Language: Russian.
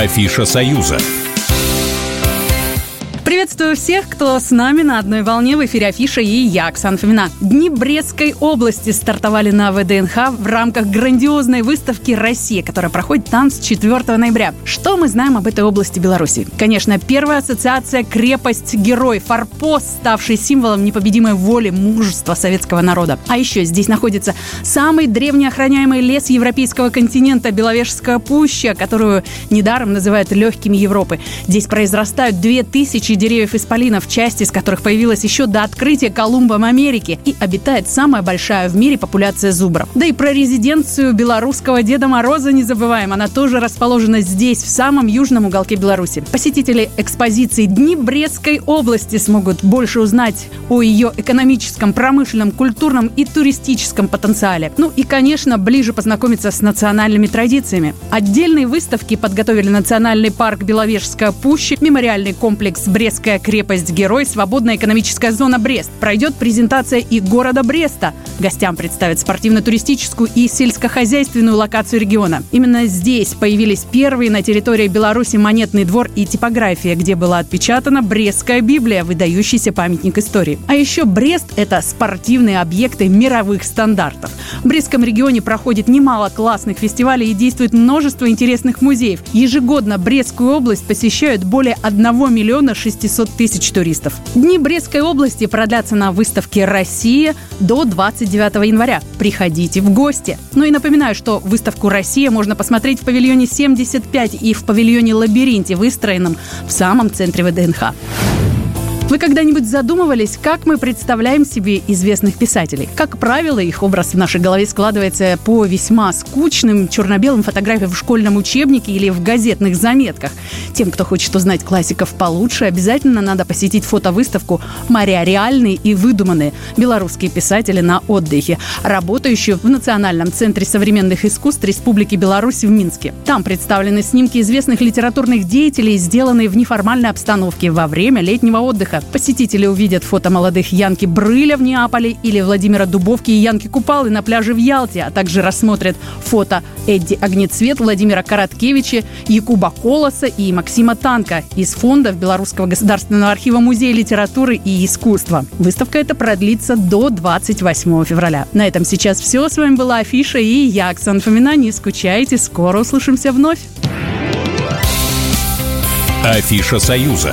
Афиша «Союза». Приветствую всех, кто с нами на одной волне в эфире Афиша и я, Оксана Фомина. Дни Брестской области стартовали на ВДНХ в рамках грандиозной выставки «Россия», которая проходит там с 4 ноября. Что мы знаем об этой области Беларуси? Конечно, первая ассоциация «Крепость-герой», форпост, ставший символом непобедимой воли, мужества советского народа. А еще здесь находится самый древний охраняемый лес европейского континента – Беловежская пуща, которую недаром называют легкими Европы. Здесь произрастают 2000 деревьев исполинов, часть из которых появилась еще до открытия Колумбом Америки, и обитает самая большая в мире популяция зубров. Да и про резиденцию белорусского Деда Мороза не забываем, она тоже расположена здесь, в самом южном уголке Беларуси. Посетители экспозиции «Дни Брестской области» смогут больше узнать о ее экономическом, промышленном, культурном и туристическом потенциале. Ну и, конечно, ближе познакомиться с национальными традициями. Отдельные выставки подготовили Национальный парк Беловежская пуща, мемориальный комплекс Брест Брестская крепость-герой, свободная экономическая зона Брест. Пройдет презентация и города Бреста. Гостям представят спортивно-туристическую и сельскохозяйственную локацию региона. Именно здесь появились первые на территории Беларуси монетный двор и типография, где была отпечатана Брестская Библия, выдающийся памятник истории. А еще Брест – это спортивные объекты мировых стандартов. В Брестском регионе проходит немало классных фестивалей и действует множество интересных музеев. Ежегодно Брестскую область посещают более 1 миллиона 600 600 тысяч туристов. Дни Брестской области продлятся на выставке «Россия» до 29 января. Приходите в гости. Ну и напоминаю, что выставку «Россия» можно посмотреть в павильоне 75 и в павильоне «Лабиринте», выстроенном в самом центре ВДНХ. Вы когда-нибудь задумывались, как мы представляем себе известных писателей? Как правило, их образ в нашей голове складывается по весьма скучным черно-белым фотографиям в школьном учебнике или в газетных заметках. Тем, кто хочет узнать классиков получше, обязательно надо посетить фотовыставку «Моря реальные и выдуманные. Белорусские писатели на отдыхе», работающую в Национальном центре современных искусств Республики Беларусь в Минске. Там представлены снимки известных литературных деятелей, сделанные в неформальной обстановке во время летнего отдыха. Посетители увидят фото молодых Янки Брыля в Неаполе или Владимира Дубовки и Янки Купалы на пляже в Ялте, а также рассмотрят фото Эдди Огнецвет, Владимира Короткевича, Якуба Колоса и Максима Танка из фондов Белорусского государственного архива Музея литературы и искусства. Выставка эта продлится до 28 февраля. На этом сейчас все. С вами была Афиша и я, Оксана Фомина. Не скучайте, скоро услышимся вновь. Афиша «Союза».